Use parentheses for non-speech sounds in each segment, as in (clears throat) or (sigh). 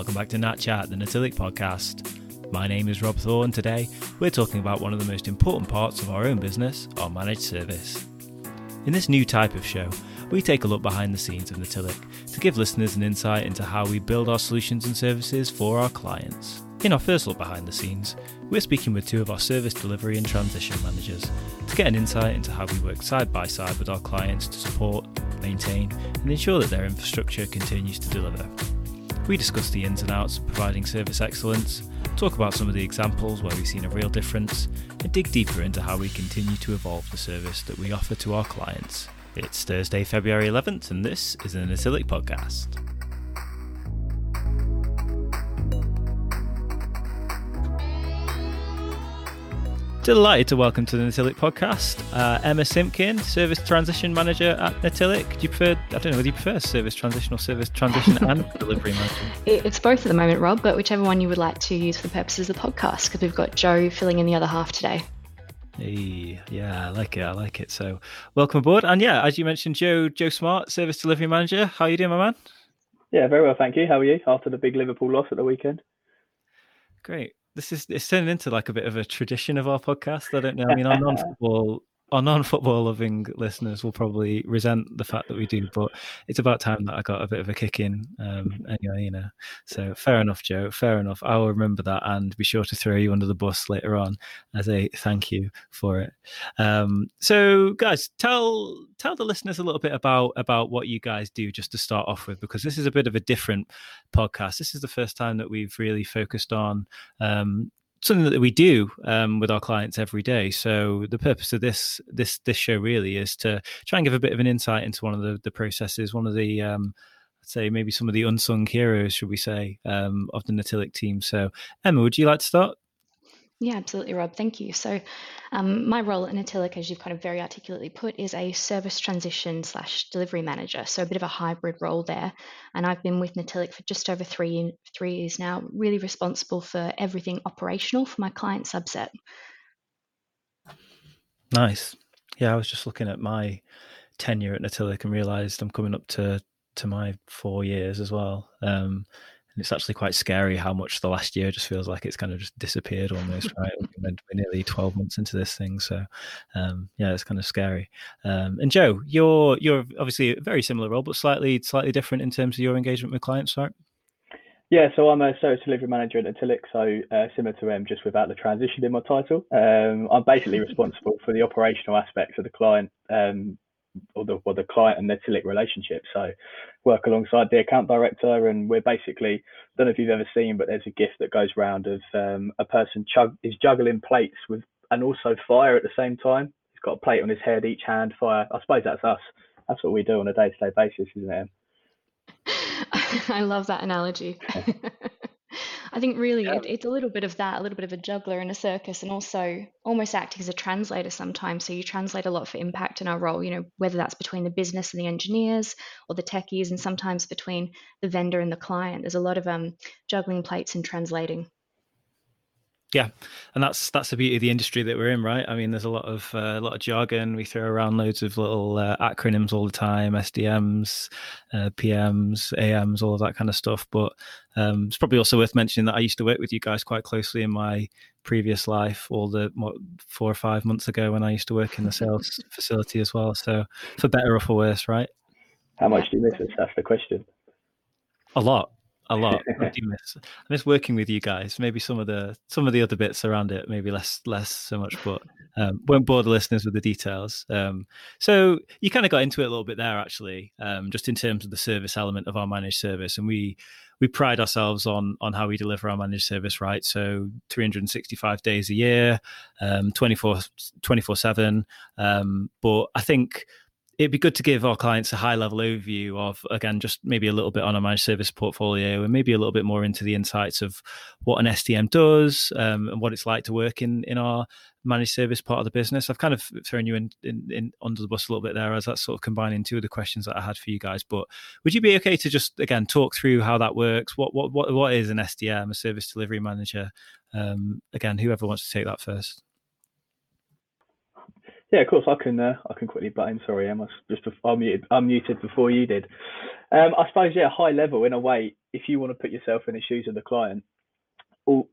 Welcome back to Nat Chat, the Natilik podcast. My name is Rob Thorne. Today, we're talking about one of the most important parts of our own business, our managed service. In this new type of show, we take a look behind the scenes of Natilik to give listeners an insight into how we build our solutions and services for our clients. In our first look behind the scenes, we're speaking with two of our service delivery and transition managers to get an insight into how we work side by side with our clients to support, maintain, and ensure that their infrastructure continues to deliver. We discuss the ins and outs of providing service excellence, talk about some of the examples where we've seen a real difference, and dig deeper into how we continue to evolve the service that we offer to our clients. It's Thursday, February 11th, and this is an Natilik podcast. Delighted to welcome to the Natilik podcast uh, Emma Simpkin, Service Transition Manager at Natilik. Do you prefer, I don't know, whether you prefer Service Transition or Service Transition (laughs) and Delivery Manager? It's both at the moment, Rob, but whichever one you would like to use for the purposes of the podcast, because we've got Joe filling in the other half today. Hey, yeah, I like it. I like it. So, welcome aboard. And yeah, as you mentioned, Joe, Joe Smart, Service Delivery Manager. How are you doing, my man? Yeah, very well, thank you. How are you after the big Liverpool loss at the weekend? Great this is it's turning into like a bit of a tradition of our podcast. I don't know. I mean, our (laughs) non-football our non-football loving listeners will probably resent the fact that we do, but it's about time that I got a bit of a kick in. Um, anyway, you know, so fair enough, Joe. Fair enough. I will remember that and be sure to throw you under the bus later on as a thank you for it. Um, so, guys, tell tell the listeners a little bit about about what you guys do, just to start off with, because this is a bit of a different podcast. This is the first time that we've really focused on um, something that we do um, with our clients every day. So the purpose of this this this show really is to try and give a bit of an insight into one of the the processes, one of the um, say maybe some of the unsung heroes, should we say, um, of the Natilik team. So Emma, would you like to start? Yeah, absolutely, Rob. Thank you. So, um, my role at Natilik, as you've kind of very articulately put, is a service transition slash delivery manager. So, a bit of a hybrid role there. And I've been with Natilik for just over three three years now, really responsible for everything operational for my client subset. Nice. Yeah, I was just looking at my tenure at Natilik and realised I'm coming up to to my four years as well. Um, and it's actually quite scary how much the last year just feels like it's kind of just disappeared almost. Right, we're nearly twelve months into this thing, so um, yeah, it's kind of scary. Um, and Joe, you're you're obviously a very similar role, but slightly slightly different in terms of your engagement with clients, right? Yeah, so I'm a service delivery manager at Natilik, so uh, similar to them, just without the transition in my title. Um, I'm basically (laughs) responsible for the operational aspects of the client um, or the or the client and Natilik relationship. So work alongside the account director, and we're basically I don't know if you've ever seen, but there's a gift that goes round of um, a person chug is juggling plates with and also fire at the same time. He's got a plate on his head, each hand fire. I suppose that's us. That's what we do on a day to day basis, isn't it? (laughs) I love that analogy. (laughs) I think really Yeah. it, it's a little bit of that, a little bit of a juggler in a circus, and also almost acting as a translator sometimes. So you translate a lot for impact in our role, you know, whether that's between the business and the engineers or the techies, and sometimes between the vendor and the client. There's a lot of um, juggling plates and translating. Yeah, and that's that's the beauty of the industry that we're in, right? I mean, there's a lot of uh, a lot of jargon. We throw around loads of little uh, acronyms all the time: SDMs, uh, PMs, AMs, all of that kind of stuff. But um, it's probably also worth mentioning that I used to work with you guys quite closely in my previous life, all the what, four or five months ago when I used to work in the sales (laughs) facility as well. So, for better or for worse, right? How much do you miss us? That's the question. A lot a lot. I do miss I miss working with you guys. Maybe some of the some of the other bits around it, maybe less less so much, but um, won't bore the listeners with the details. Um, so you kind of got into it a little bit there, actually, um, just in terms of the service element of our managed service, and we we pride ourselves on on how we deliver our managed service, right? So 365 days a year, um, 24 24 seven. Um, but I think it'd be good to give our clients a high level overview of again just maybe a little bit on a managed service portfolio and maybe a little bit more into the insights of what an SDM does um, and what it's like to work in in our managed service part of the business. I've kind of thrown you in, in, in under the bus a little bit there as that's sort of combining two of the questions that I had for you guys. But would you be okay to just again talk through how that works? What what what, what is an SDM, a service delivery manager? Um, again, whoever wants to take that first. Yeah, of course, I can. Uh, I can quickly butt in. Sorry, Emma, just before, I muted, I muted before you did. Um, I suppose, yeah, high level in a way. if you want to put yourself in the shoes of the client,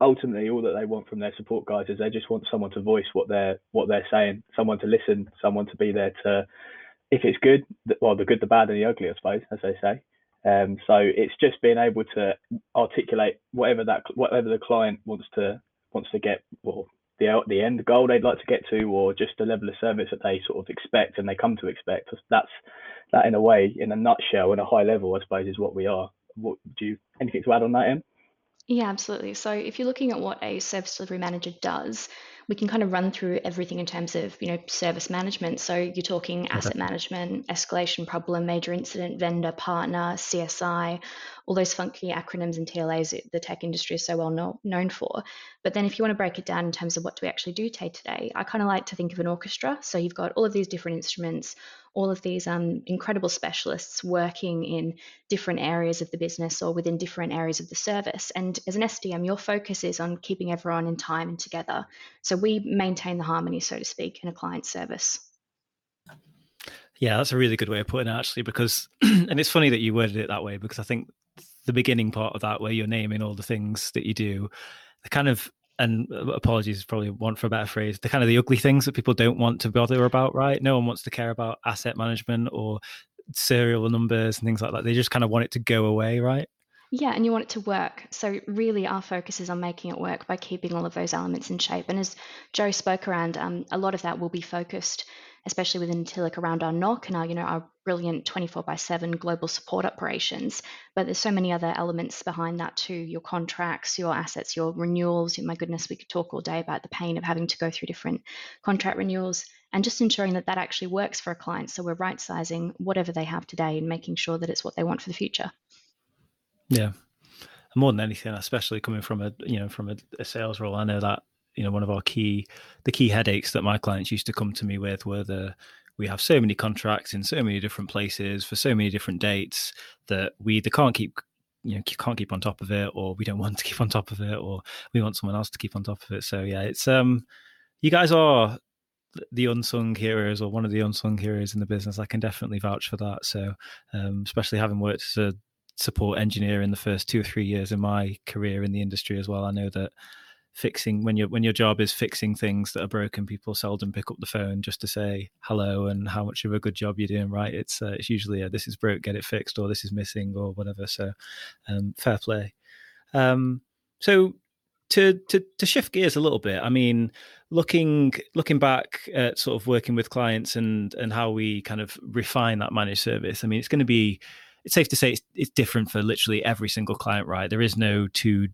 ultimately all that they want from their support guys is they just want someone to voice what they're what they're saying, someone to listen, someone to be there to, if it's good, well, the good, the bad, and the ugly, I suppose, as they say. Um, so it's just being able to articulate whatever that whatever the client wants to wants to get, or the the end goal they'd like to get to, or just the level of service that they sort of expect and they come to expect. That's that in a way, in a nutshell, in a high level, I suppose, is what we are. What do you anything to add on that, Em? Yeah, absolutely. So if you're looking at what a service delivery manager does, we can kind of run through everything in terms of, you know, service management. So you're talking asset management, escalation problem, major incident, vendor, partner, CSI, all those funky acronyms and TLAs that the tech industry is so well know, known for. But then if you want to break it down in terms of what do we actually do day to day, I kind of like to think of an orchestra. So you've got all of these different instruments, all of these um, incredible specialists working in different areas of the business or within different areas of the service. And as an SDM, your focus is on keeping everyone in time and together. So we maintain the harmony, so to speak, in a client service. Yeah, that's a really good way of putting it, actually, because, (clears throat) and it's funny that you worded it that way, because I think the beginning part of that, where you're naming all the things that you do, the kind of and uh, apologies probably want for a better phrase the kind of the ugly things that people don't want to bother about right no one wants to care about asset management or serial numbers and things like that they just kind of want it to go away right yeah, and you want it to work. So, really, our focus is on making it work by keeping all of those elements in shape. And as Joe spoke around, um, a lot of that will be focused especially within Tillac around our NOC and our, you know, our brilliant 24 by 7 global support operations. But there's so many other elements behind that too your contracts, your assets, your renewals. My goodness, we could talk all day about the pain of having to go through different contract renewals and just ensuring that that actually works for a client. So we're right sizing whatever they have today and making sure that it's what they want for the future. Yeah. More than anything, especially coming from a you know from a, a sales role, I know that you know one of our key the key headaches that my clients used to come to me with were the we have so many contracts in so many different places for so many different dates that we either can't keep you know can't keep on top of it or we don't (laughs) want to keep on top of it or we want someone else to keep on top of it. So yeah it's um you guys are the unsung heroes or one of the unsung heroes in the business. I can definitely vouch for that. So um, especially having worked as a support engineer in the first two or three years in my career in the industry as well i know that fixing when your when your job is fixing things that are broken people seldom pick up the phone just to say hello and how much of a good job you're doing right? It's uh, it's usually a, this is broke get it fixed or this is missing or whatever. So um, fair play. Um, so to, to to shift gears a little bit i mean looking looking back at sort of working with clients and and how we kind of refine that managed service i mean it's going to be it's safe to say it's, it's different for literally every single client right? There is no two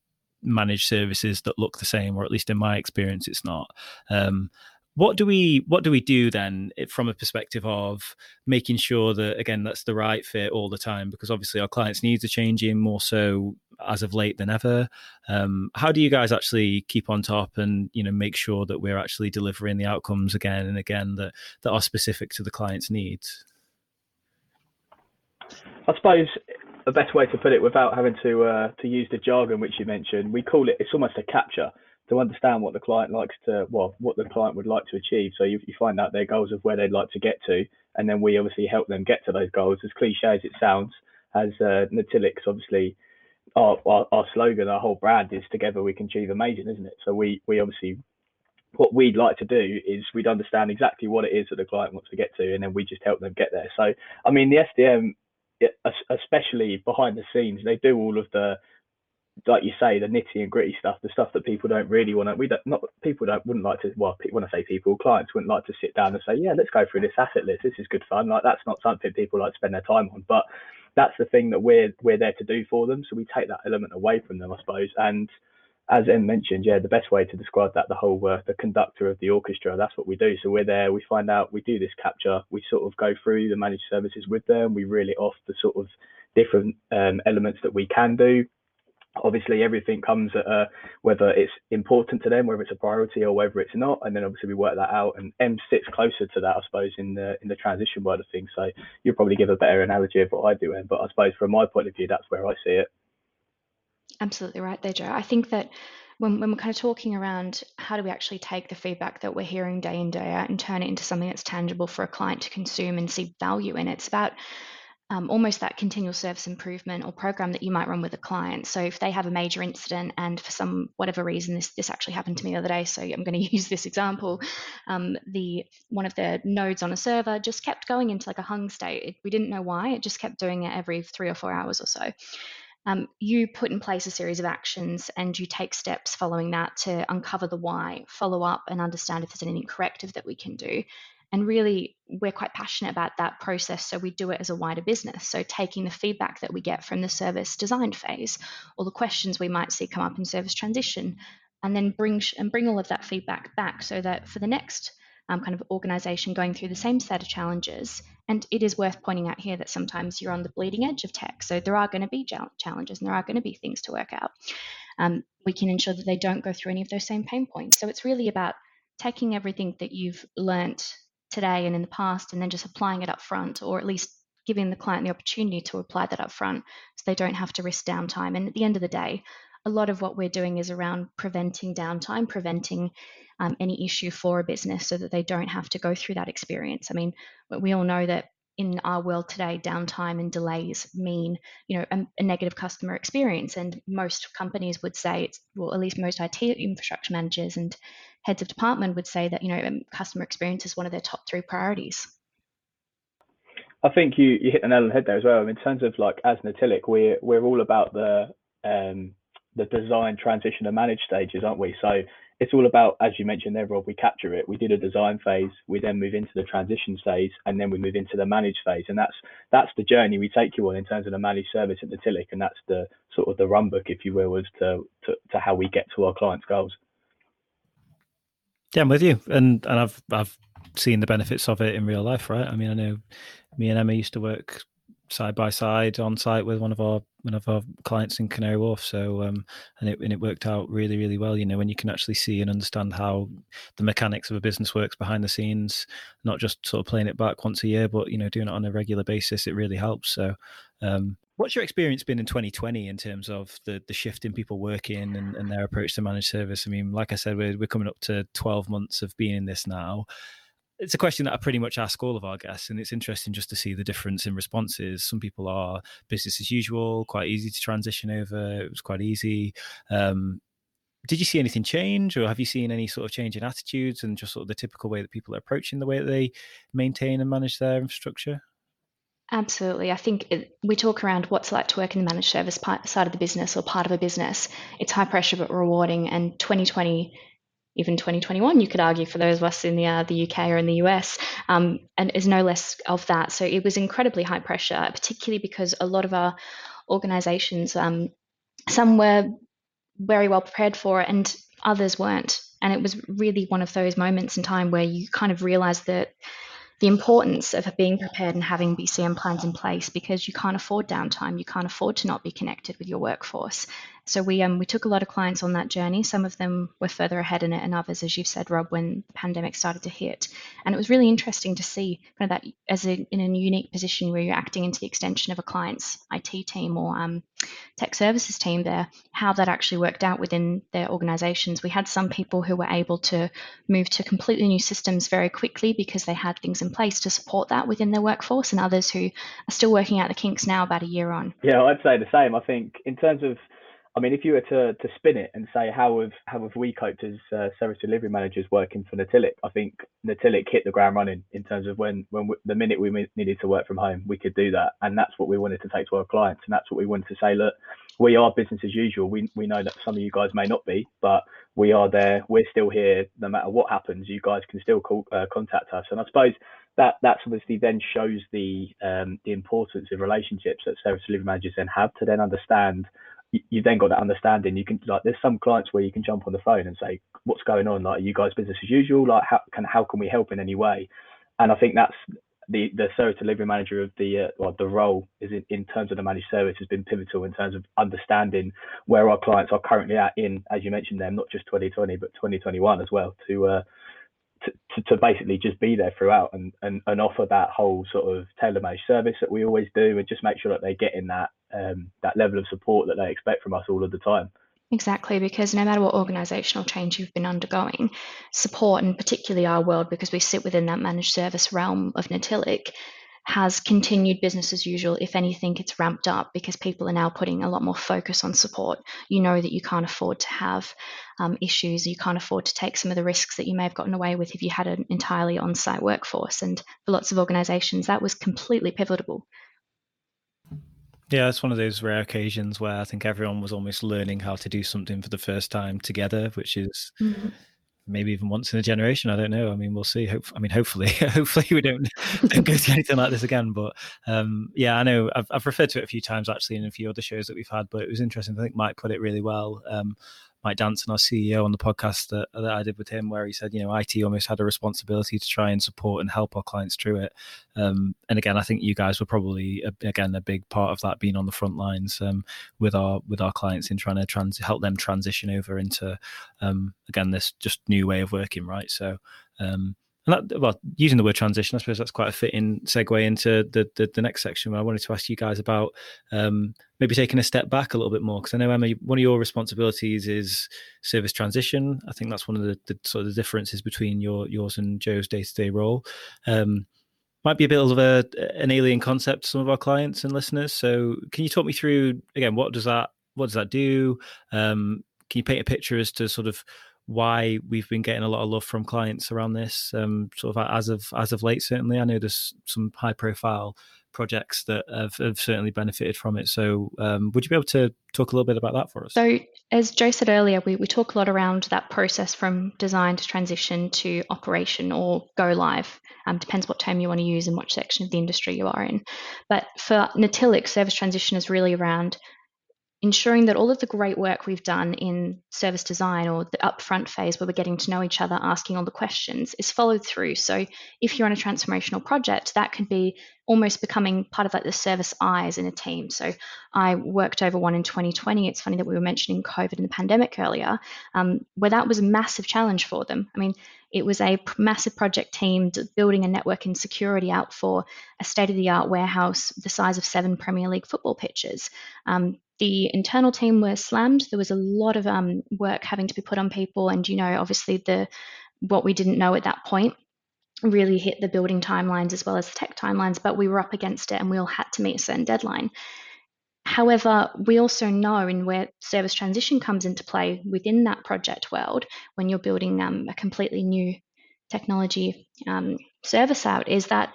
managed services that look the same, or at least in my experience, it's not. Um, what do we what do we do then from a perspective of making sure that again that's the right fit all the time? Because obviously our clients needs are changing more so as of late than ever. Um, how do you guys actually keep on top and you know make sure that we're actually delivering the outcomes again and again that that are specific to the client's needs? I suppose the best way to put it without having to uh, to use the jargon which you mentioned, we call it it's almost a capture to understand what the client likes to well what the client would like to achieve. So you, you find out their goals of where they'd like to get to, and then we obviously help them get to those goals. As cliche as it sounds, as uh, obviously our, our, our slogan, our whole brand is together we can achieve amazing, isn't it? So we we obviously what we'd like to do is we'd understand exactly what it is that the client wants to get to, and then we just help them get there. So I mean the SDM especially behind the scenes, they do all of the like you say, the nitty and gritty stuff, the stuff that people don't really want to. We don't not people don't wouldn't like to. Well, when I say people, clients wouldn't like to sit down and say, yeah, let's go through this asset list. This is good fun. Like that's not something people like to spend their time on. But that's the thing that we're we're there to do for them. So we take that element away from them, I suppose, and as Em mentioned, yeah, the best way to describe that, the whole uh, the conductor of the orchestra, that's what we do. So we're there, we find out, we do this capture, we sort of go through the managed services with them, we really off the sort of different um, elements that we can do. Obviously, everything comes at a, whether it's important to them, whether it's a priority or whether it's not, and then obviously we work that out. And Em sits closer to that, I suppose, in the in the transition world of things. So you'll probably give a better analogy of what I do, Em. But I suppose from my point of view, that's where I see it. Absolutely right there, Joe. I think that when, when we're kind of talking around how do we actually take the feedback that we're hearing day in, day out and turn it into something that's tangible for a client to consume and see value in, it's about um, almost that continual service improvement or program that you might run with a client. So if they have a major incident and for some whatever reason this this actually happened to me the other day, so I'm going (laughs) to use this example, um, the one of the nodes on a server just kept going into like a hung state. It, we didn't know why. It just kept doing it every three or four hours or so. Um, you put in place a series of actions and you take steps following that to uncover the why, follow up and understand if there's anything corrective that we can do. And really, we're quite passionate about that process. So we do it as a wider business. So taking the feedback that we get from the service design phase or the questions we might see come up in service transition, and then bring and bring all of that feedback back so that for the next um, kind of organization going through the same set of challenges, and it is worth pointing out here that sometimes you're on the bleeding edge of tech. So there are going to be challenges and there are going to be things to work out. Um, we can ensure that they don't go through any of those same pain points. So it's really about taking everything that you've learnt today and in the past and then just applying it up front or at least giving the client the opportunity to apply that up front so they don't have to risk downtime and at the end of the day a lot of what we're doing is around preventing downtime preventing um, any issue for a business so that they don't have to go through that experience i mean we all know that in our world today, downtime and delays mean, you know, a, a, negative customer experience. And most companies would say it's, well, at least most IT infrastructure managers and heads of department would say that, you know, um, customer experience is one of their top three priorities. I think you, you hit the nail on the head there as well. In terms of like as Natilik, we're we're all about the um, the design, transition, and manage stages, aren't we? So it's all about, as you mentioned there, Rob, we capture it. We did a design phase, we then move into the transition phase, and then we move into the manage phase. And that's that's the journey we take you on in terms of the managed service at Natilik, and that's the sort of the run book, if you will, as to, to, to how we get to our clients' goals. Yeah, I'm with you, and and I've I've seen the benefits of it in real life, right? I mean, I know me and Emma used to work side by side on site with one of our one of our clients in Canary Wharf. So um, and it and it worked out really really well. You know, when you can actually see and understand how the mechanics of a business works behind the scenes, not just sort of playing it back once a year, but you know doing it on a regular basis, it really helps. So. Um, what's your experience been in 2020 in terms of the the shift in people working and, and their approach to managed service? I mean, like I said, we're we're coming up to 12 months of being in this now it's a question that I pretty much ask all of our guests, and it's interesting just to see the difference in responses. Some people are business as usual, quite easy to transition over. It was quite easy. Um, did you see anything change, or have you seen any sort of change in attitudes and just sort of the typical way that people are approaching the way that they maintain and manage their infrastructure? Absolutely. I think it, we talk around what's like to work in the managed service side of the business or part of a business. It's high pressure but rewarding, and 2020 even 2021, you could argue for those of us in the uh, the UK or in the US, um, and is no less of that. So it was incredibly high pressure, particularly because a lot of our organisations, um, some were very well prepared for it, and others weren't. And it was really one of those moments in time where you kind of realise that the importance of being prepared and having BCM plans in place because you can't afford downtime. You can't afford to not be connected with your workforce. So we um, we took a lot of clients on that journey. Some of them were further ahead in it, and others, as you've said, Rob, when the pandemic started to hit. And it was really interesting to see kind of that as a, in a unique position where you're acting into the extension of a client's IT team or um, tech services team there, how that actually worked out within their organizations. We had some people who were able to move to completely new systems very quickly because they had things in place to support that within their workforce, and others who are still working out the kinks now about a year on. Yeah, I'd say the same. I think in terms of I mean, if you were to, to spin it and say how have how have we coped as uh, service delivery managers working for Natilik, I think Natilik hit the ground running in terms of when when we, the minute we needed to work from home, we could do that, and that's what we wanted to take to our clients, and that's what we wanted to say. Look, we are business as usual. We we know that some of you guys may not be, but we are there. We're still here, no matter what happens. You guys can still call, uh, contact us, and I suppose that that's obviously then shows the um, the importance of relationships that service delivery managers then have to then understand you then got that understanding. You can like, there's some clients where you can jump on the phone and say, "What's going on? Like, are you guys business as usual? Like, how can how can we help in any way?" And I think that's the the service delivery manager of the uh, well, the role is in, in terms of the managed service has been pivotal in terms of understanding where our clients are currently at in, as you mentioned, them not just 2020 but 2021 as well to uh, to, to, basically just be there throughout and, and, and offer that whole sort of tailor made service that we always do and just make sure that they're getting that um, that level of support that they expect from us all of the time. Exactly, because no matter what organisational change you've been undergoing, support, and particularly our world, because we sit within that managed service realm of Natilik, has continued business as usual. If anything, it's ramped up because people are now putting a lot more focus on support. You know that you can't afford to have um, issues, you can't afford to take some of the risks that you may have gotten away with if you had an entirely on site workforce. And for lots of organizations, that was completely pivotal. Yeah, it's one of those rare occasions where I think everyone was almost learning how to do something for the first time together, which is. Mm-hmm maybe even once in a generation. I don't know. I mean, we'll see. Hope, I mean, hopefully, (laughs) hopefully we don't, don't go through anything like this again. But um, yeah, I know I've, I've, referred to it a few times actually in a few other shows that we've had. But it was interesting. I think Mike put it really well. Um, Mike Danson, our CEO, on the podcast that, that I did with him, where he said, you know, IT almost had a responsibility to try and support and help our clients through it. Um, and again, I think you guys were probably again a big part of that, being on the front lines um, with our with our clients in trying to trans- help them transition over into um, again this just new way of working, right? So. Um, and that, well, using the word transition, I suppose that's quite a fitting segue into the the, the next section where I wanted to ask you guys about um, maybe taking a step back a little bit more because I know Emma, one of your responsibilities is service transition. I think that's one of the, the sort of the differences between your yours and Joe's day to day role. Um, might be a bit of a, an alien concept to some of our clients and listeners. So, can you talk me through again? What does that what does that do? Um, can you paint a picture as to sort of why we've been getting a lot of love from clients around this um, sort of as of as of late certainly. I know there's some high profile projects that have, have certainly benefited from it. So um, would you be able to talk a little bit about that for us? So as joe said earlier we, we talk a lot around that process from design to transition to operation or go live. Um, depends what term you want to use and what section of the industry you are in. But for Natilik service transition is really around ensuring that all of the great work we've done in service design or the upfront phase where we're getting to know each other, asking all the questions, is followed through. So if you're on a transformational project, that could be almost becoming part of like the service eyes in a team. So I worked over one in 2020. It's funny that we were mentioning COVID and the pandemic earlier, um, where that was a massive challenge for them. I mean, it was a massive project team building a network and security out for a state of the art warehouse the size of seven Premier League football pitches. Um, the internal team were slammed. There was a lot of um, work having to be put on people, and you know, obviously the what we didn't know at that point really hit the building timelines as well as the tech timelines. But we were up against it, and we all had to meet a certain deadline. However, we also know in where service transition comes into play within that project world, when you're building um, a completely new technology um, service out, is that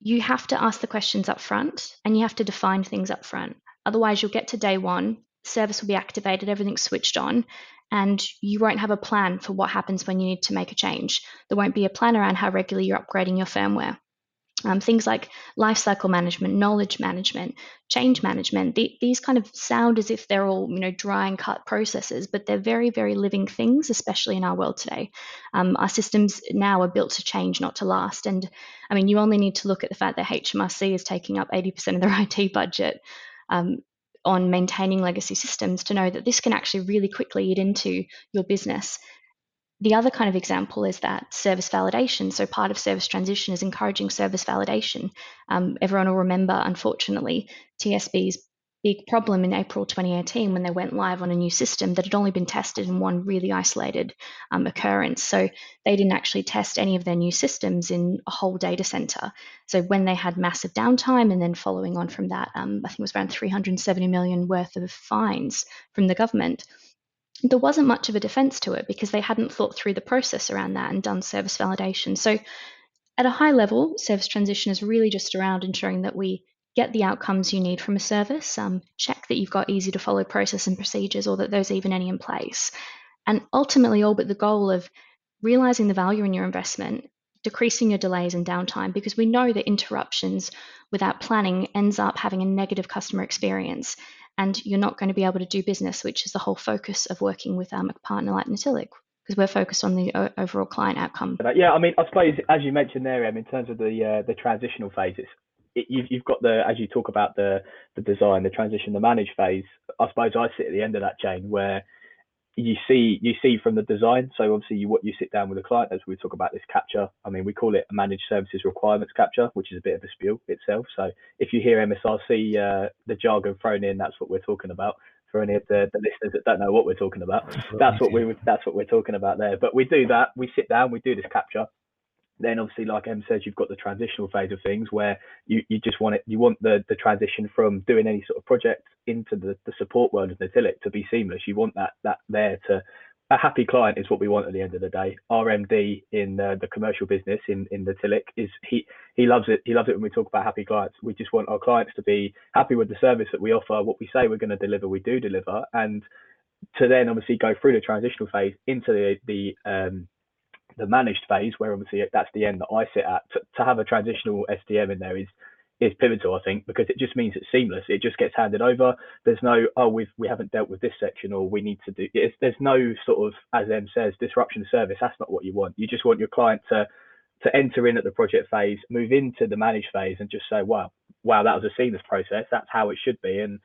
you have to ask the questions up front and you have to define things up front. Otherwise, you'll get to day one, service will be activated, everything's switched on, and you won't have a plan for what happens when you need to make a change. There won't be a plan around how regularly you're upgrading your firmware. Um, things like lifecycle management, knowledge management, change management. The, these kind of sound as if they're all you know dry and cut processes, but they're very very living things, especially in our world today. Um, our systems now are built to change, not to last. And I mean, you only need to look at the fact that HMRC is taking up 80% of their (laughs) IT budget um, on maintaining legacy systems to know that this can actually really quickly eat into your business. The other kind of example is that service validation. So, part of service transition is encouraging service validation. Um, everyone will remember, unfortunately, TSB's big problem in April 2018 when they went live on a new system that had only been tested in one really isolated um, occurrence. So they didn't actually test any of their new systems in a whole data center. So when they had massive downtime and then following on from that, um, I think it was around 370 million worth of fines from the government. There wasn't much of a defense to it because they hadn't thought through the process around that and done service validation. So at a high level, service transition is really just around ensuring that we get the outcomes you need from a service, um, check that you've got easy to follow process and procedures or that there's even any in place. And ultimately, all but the goal of realizing the value in your investment, decreasing your delays and downtime, because we know that interruptions without planning ends up having a negative customer experience. And you're not going to be able to do business, which is the whole focus of working with um, a partner like Natilik because we're focused on the overall client outcome. Yeah, I mean, I suppose as you mentioned there, Em, in terms of the uh, the transitional phases, it, you've, you've got the as you talk about the the design, the transition, the manage phase. I suppose I sit at the end of that chain where you see you see from the design. So obviously you what you sit down with a client as we talk about this capture. I mean we call it a managed services requirements capture, which is a bit of a spiel itself. So if you hear MSRC uh, the jargon thrown in, that's what we're talking about. For any of the, the listeners that don't know what we're talking about, that's what we that's what we're talking about there. But we do that. We sit down, we do this capture, then obviously, like Em says, you've got the transitional phase of things where you, you just want it, you want the, the transition from doing any sort of project into the, the support world of Natilik to be seamless. You want that that there to a happy client is what we want at the end of the day. RMD in uh, the commercial business in in Natilik is he he loves it. He loves it when we talk about happy clients. We just want our clients to be happy with the service that we offer, what we say we're going to deliver, we do deliver, and to then obviously go through the transitional phase into the the um, the managed phase, where obviously that's the end that I sit at. To, to have a transitional SDM in there is is pivotal, I think, because it just means it's seamless. It just gets handed over. There's no oh we've we haven't dealt with this section or we need to do. It's, there's no sort of as Em says disruption service. That's not what you want. You just want your client to to enter in at the project phase, move into the managed phase, and just say wow wow that was a seamless process. That's how it should be. And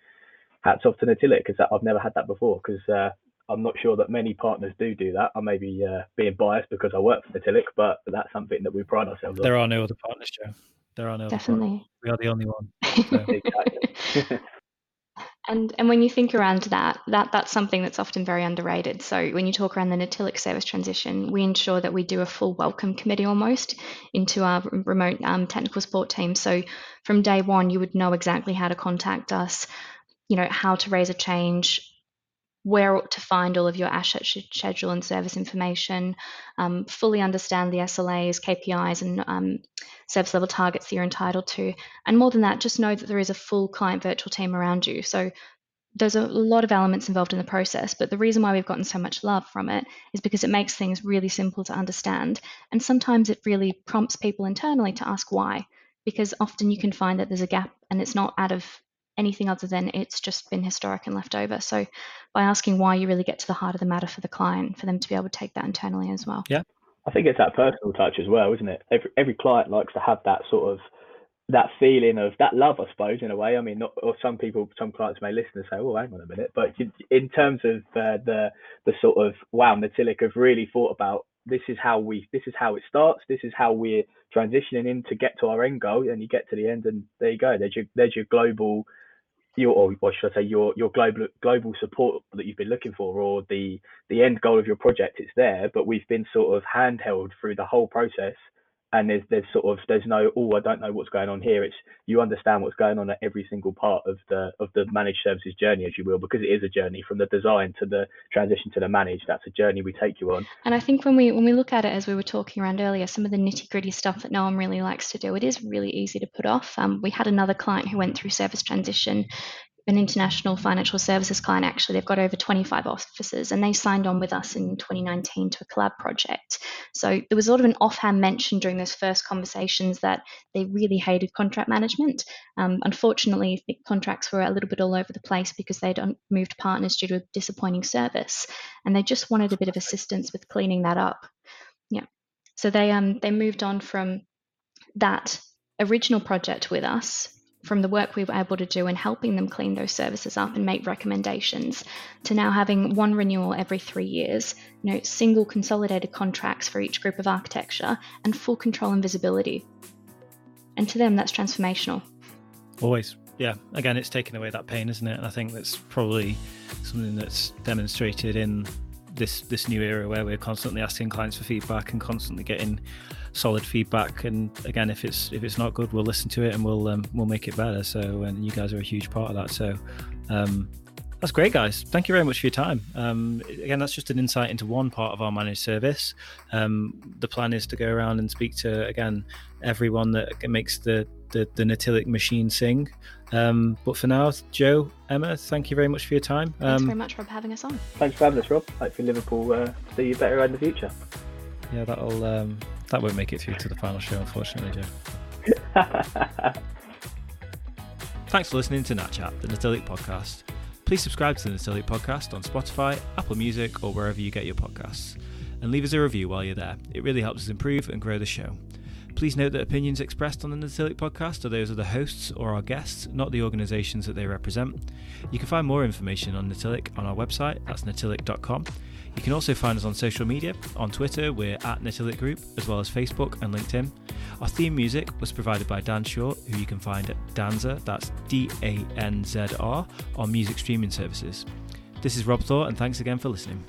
hats off to Natilik because I've never had that before because uh, I'm not sure that many partners do do that. I may be uh, being biased because I work for Natilik, but that's something that we pride ourselves there on. There are no other partners, Joe. There are no definitely. We are the only one. (laughs) So. (laughs) and and when you think around that, that that's something that's often very underrated. So when you talk around the Natilik service transition, we ensure that we do a full welcome committee almost into our remote um, technical support team. So from day one, you would know exactly how to contact us, you know how to raise a change where to find all of your asset schedule and service information, um, fully understand the SLAs, KPIs, and um, service level targets that you're entitled to. And more than that, just know that there is a full client virtual team around you. So there's a lot of elements involved in the process, but the reason why we've gotten so much love from it is because it makes things really simple to understand. And sometimes it really prompts people internally to ask why, because often you can find that there's a gap and it's not out of anything other than it's just been historic and left over. So by asking why, you really get to the heart of the matter for the client, for them to be able to take that internally as well. Yeah. I think it's that personal touch as well, isn't it? Every every client likes to have that sort of that feeling of that love, I suppose, in a way. I mean, not, or some people, some clients may listen and say, "Oh, hang on a minute," but in terms of uh, the the sort of wow, Natilik have really thought about this is how we this is how it starts this is how we're transitioning in to get to our end goal and you get to the end and there you go there's your there's your global your or should I say your your global global support that you've been looking for or the the end goal of your project it's there but we've been sort of handheld through the whole process and there's there's sort of there's no oh I don't know what's going on here. It's you understand what's going on at every single part of the of the managed services journey, as you will, because it is a journey from the design to the transition to the managed. That's a journey we take you on. And I think when we when we look at it as we were talking around earlier, some of the nitty gritty stuff that no one really likes to do, it is really easy to put off. Um, we had another client who went through service transition an international financial services client actually. They've got over 25 offices and they signed on with us in 2019 to a collab project. So there was sort of an offhand mention during those first conversations that they really hated contract management. Um, unfortunately the contracts were a little bit all over the place because they'd moved partners due to a disappointing service and they just wanted a bit of assistance with cleaning that up. Yeah. So they um they moved on from that original project with us from the work we were able to do in helping them clean those services up and make recommendations to now having one renewal every three years, you know, single consolidated contracts for each group of architecture, and full control and visibility. And to them, that's transformational. Always. Yeah. Again, it's taking away that pain, isn't it? And I think that's probably something that's demonstrated in this this new era where we're constantly asking clients for feedback and constantly getting solid feedback. And again, if it's if it's not good, we'll listen to it and we'll um, we'll make it better. So, and you guys are a huge part of that. So, um, that's great, guys. Thank you very much for your time. Um, again, that's just an insight into one part of our managed service. Um, the plan is to go around and speak to again everyone that makes the the, the Natilik machine sing. Um, but for now, Joe, Emma, thank you very much for your time. Thanks um, very much, Rob, having us on. Thanks for having us, Rob. Hopefully, Liverpool uh, see you better in the future. Yeah, that'll um, that won't make it through to the final show, unfortunately, Joe. (laughs) Thanks for listening to NatChat, the Natilik podcast. Please subscribe to the Natilik podcast on Spotify, Apple Music, or wherever you get your podcasts. And leave us a review while you're there. It really helps us improve and grow the show. Please note that opinions expressed on the Natilik podcast are those of the hosts or our guests, not the organisations that they represent. You can find more information on Natilik on our website, that's natilik.com. You can also find us on social media. On Twitter, we're at Natilik Group, as well as Facebook and LinkedIn. Our theme music was provided by Dan Shaw, who you can find at Danzr, that's D A N Z R, on music streaming services. This is Rob Thor, and thanks again for listening.